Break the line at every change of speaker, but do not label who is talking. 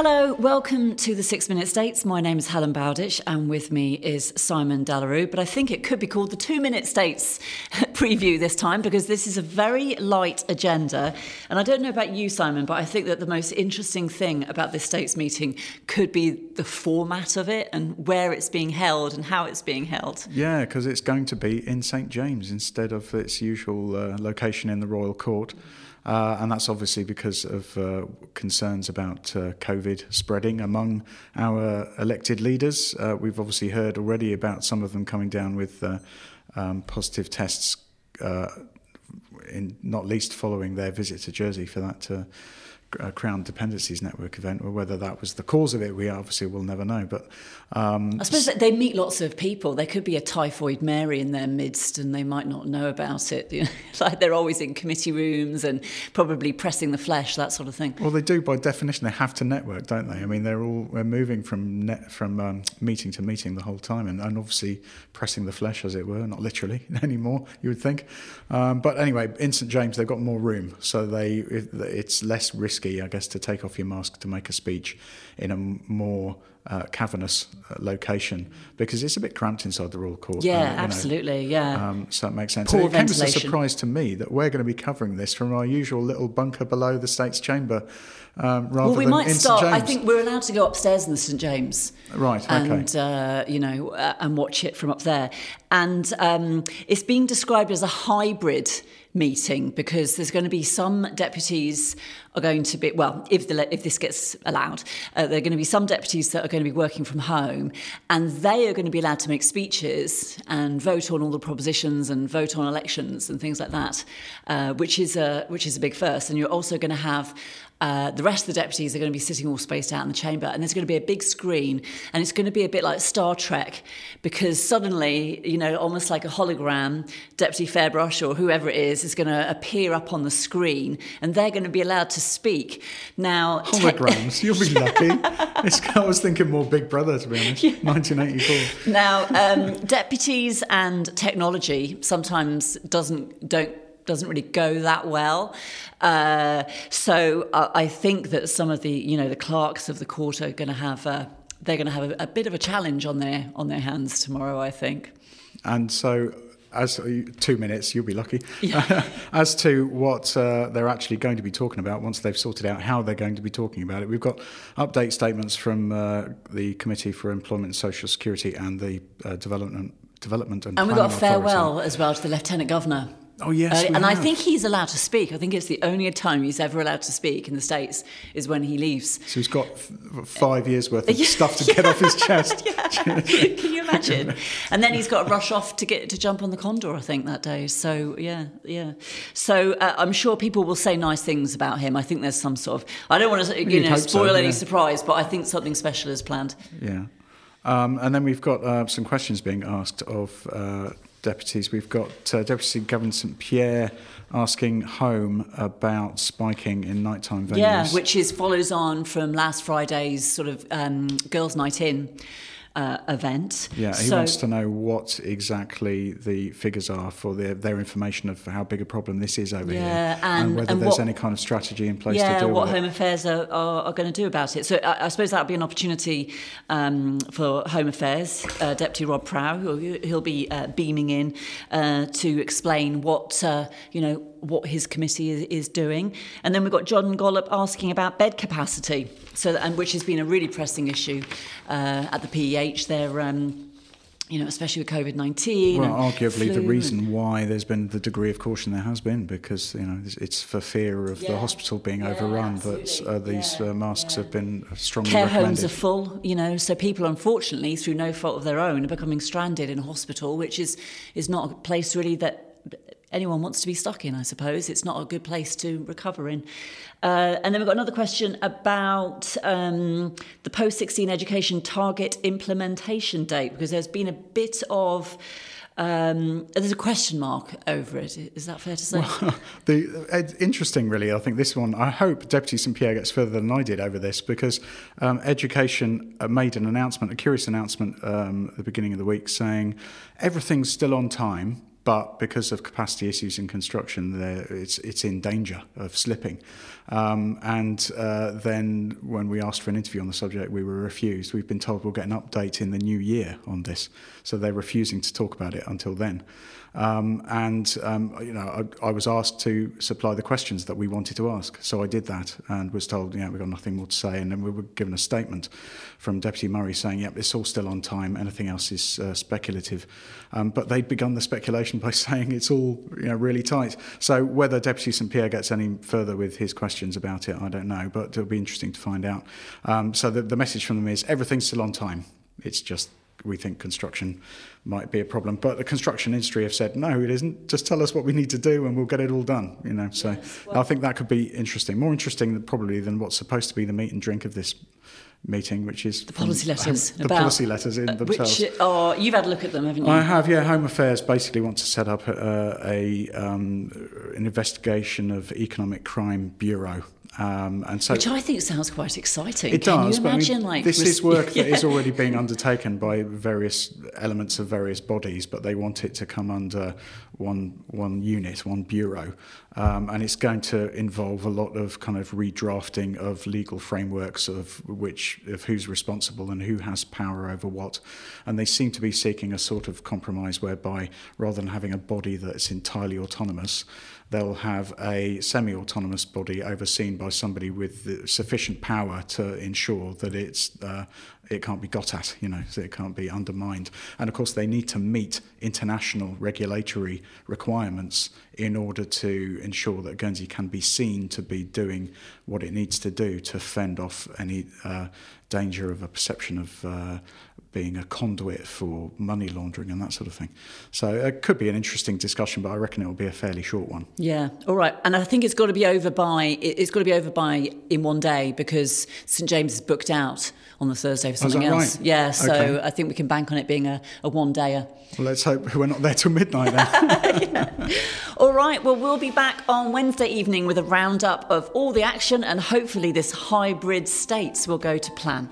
Hello, welcome to the Six Minute States. My name is Helen Bowdish, and with me is Simon Delarue. But I think it could be called the Two Minute States preview this time because this is a very light agenda. And I don't know about you, Simon, but I think that the most interesting thing about this States meeting could be the format of it and where it's being held and how it's being held.
Yeah, because it's going to be in St James instead of its usual uh, location in the Royal Court. Uh, and that's obviously because of uh, concerns about uh, COVID spreading among our elected leaders. Uh, we've obviously heard already about some of them coming down with uh, um, positive tests, uh, in not least following their visit to Jersey for that uh, Crown Dependencies Network event, or whether that was the cause of it, we obviously will never know. But
um, I suppose they meet lots of people. There could be a typhoid Mary in their midst, and they might not know about it. You know, like they're always in committee rooms and probably pressing the flesh, that sort of thing.
Well, they do by definition. They have to network, don't they? I mean, they're all we're moving from net, from um, meeting to meeting the whole time, and, and obviously pressing the flesh, as it were, not literally anymore. You would think, um, but anyway, in St James they've got more room, so they it's less risk risky, I guess, to take off your mask to make a speech in a more uh, cavernous uh, location because it's a bit cramped inside the Royal Court.
Yeah, uh, absolutely. Know. Yeah. Um,
so it makes sense. Poor it came as a surprise to me that we're going to be covering this from our usual little bunker below the States Chamber. Um, rather than the case.
well, we might start. I think we're allowed to go upstairs in the St James,
right?
Okay. And uh, you know, uh, and watch it from up there. And um, it's being described as a hybrid meeting because there's going to be some deputies are going to be well if the if this gets allowed uh, there are going to be some deputies that are going to be working from home and they are going to be allowed to make speeches and vote on all the propositions and vote on elections and things like that uh, which is a which is a big first. And you're also going to have uh, the rest of the deputies are going to be sitting all spaced out in the chamber, and there's going to be a big screen, and it's going to be a bit like Star Trek because suddenly, you know, almost like a hologram, Deputy Ferbrache or whoever it is is going to appear up on the screen, and they're going to be allowed to speak. Now,
holograms, te- you'll be lucky. I was thinking more Big Brother, to be honest. Yeah. 1984.
Now, um, deputies and technology sometimes doesn't don't doesn't really go that well. Uh, so I, I, think that some of the you know the clerks of the court are going to have a, they're going to have a, a bit of a challenge on their on their hands tomorrow. I think.
And so as two minutes, you'll be lucky. Yeah. as to what uh, they're actually going to be talking about once they've sorted out how they're going to be talking about it, we've got update statements from uh, the Committee for Employment and Social Security and the uh, Development Development and.
And we've got a farewell Authority. as well to the Lieutenant Governor.
Oh yes,
uh, and have. I think he's allowed to speak. I think it's the only time he's ever allowed to speak in the states is when he leaves.
So he's got f- five years worth of yeah, stuff to get off his chest.
Can you imagine? and then he's got to rush off to get to jump on the Condor. I think that day. So yeah, yeah. So uh, I'm sure people will say nice things about him. I think there's some sort of. I don't want to you know spoil so, any yeah. surprise, but I think something special is planned.
Yeah. Um, and then we've got uh, some questions being asked of uh, deputies. We've got uh, Deputy Gavin St Pierre asking Home about spiking in nighttime venues.
Yeah, which is follows on from last Friday's sort of um, girls' night in uh, event.
Yeah, he so, wants to know what exactly the figures are for their, their information of how big a problem this is over
yeah,
here,
and,
and whether
and
there's
what,
any kind of strategy in place
yeah,
to deal
what
with
Home
it.
Affairs are, are, are, going to do about it. So I, I suppose that would be an opportunity um, for Home Affairs, uh, Deputy Rob Prow, who he'll be uh, beaming in uh, to explain what uh, you know what his committee is, is doing. And then we've got John Gollop asking about bed capacity, so that, and which has been a really pressing issue uh, at the PEH. There. Um, you know, especially with COVID nineteen.
Well, arguably the reason why there's been the degree of caution there has been because you know it's for fear of yeah. the hospital being yeah, overrun that uh, these yeah, uh, masks have been strongly
Care
recommended.
homes are full, you know, so people unfortunately through no fault of their own are becoming stranded in a hospital, which is is not a place really that anyone wants to be stuck in, I suppose. It's not a good place to recover in. Uh, and then we've got another question about um, the post 16 education target implementation date, because there's been a bit of. Um, there's a question mark over it. Is that fair to say? Well,
the, interesting, really. I think this one. I hope Deputy St Pierre gets further than I did over this because um, Education uh, made an announcement, a curious announcement um, at the beginning of the week, saying everything's still on time but because of capacity issues in construction, it's it's in danger of slipping. Um, and uh, then when we asked for an interview on the subject, we were refused. We've been told we'll get an update in the new year on this, so they're refusing to talk about it until then. Um, and um, you know, I, I, was asked to supply the questions that we wanted to ask, so I did that and was told, yeah, we've got nothing more to say. And then we were given a statement from Deputy Murray saying, yep, it's all still on time. Anything else is uh, speculative. Um, but they'd begun the speculation by saying it's all you know really tight. So whether Deputy St Pierre gets any further with his questions about it, I don't know. But it'll be interesting to find out. Um, so the, the message from them is everything's still on time. It's just we think construction might be a problem. But the construction industry have said, no, it isn't. Just tell us what we need to do and we'll get it all done. You know, so yes, well, I think that could be interesting, more interesting than, probably than what's supposed to be the meat and drink of this meeting, which is
the policy letters.
the policy letters in uh, themselves. Which,
oh, you've had a look at them, haven't you?
I have. Yeah, Home Affairs basically wants to set up a, a um, an investigation of economic crime bureau
um, and so, Which I think sounds quite exciting.
It
Can
does.
you imagine,
I mean,
like
this is work yeah. that is already being undertaken by various elements of various bodies, but they want it to come under one one unit, one bureau, um, and it's going to involve a lot of kind of redrafting of legal frameworks of which of who's responsible and who has power over what, and they seem to be seeking a sort of compromise whereby rather than having a body that's entirely autonomous they'll have a semi autonomous body overseen by somebody with sufficient power to ensure that it's, uh, it can't be got at, you know, so it can't be undermined. And of course, they need to meet international regulatory requirements in order to ensure that Guernsey can be seen to be doing what it needs to do to fend off any uh, danger of a perception of. Uh, being a conduit for money laundering and that sort of thing. So it could be an interesting discussion, but I reckon it will be a fairly short one.
Yeah, all right. And I think it's got to be over by it's got to be over by in one day because St James is booked out on the Thursday for oh, something
else.
Right? Yeah, so okay. I think we can bank on it being a, a one dayer.
Well, let's hope we're not there till midnight then.
yeah. All right. Well, we'll be back on Wednesday evening with a roundup of all the action, and hopefully this hybrid states will go to plan.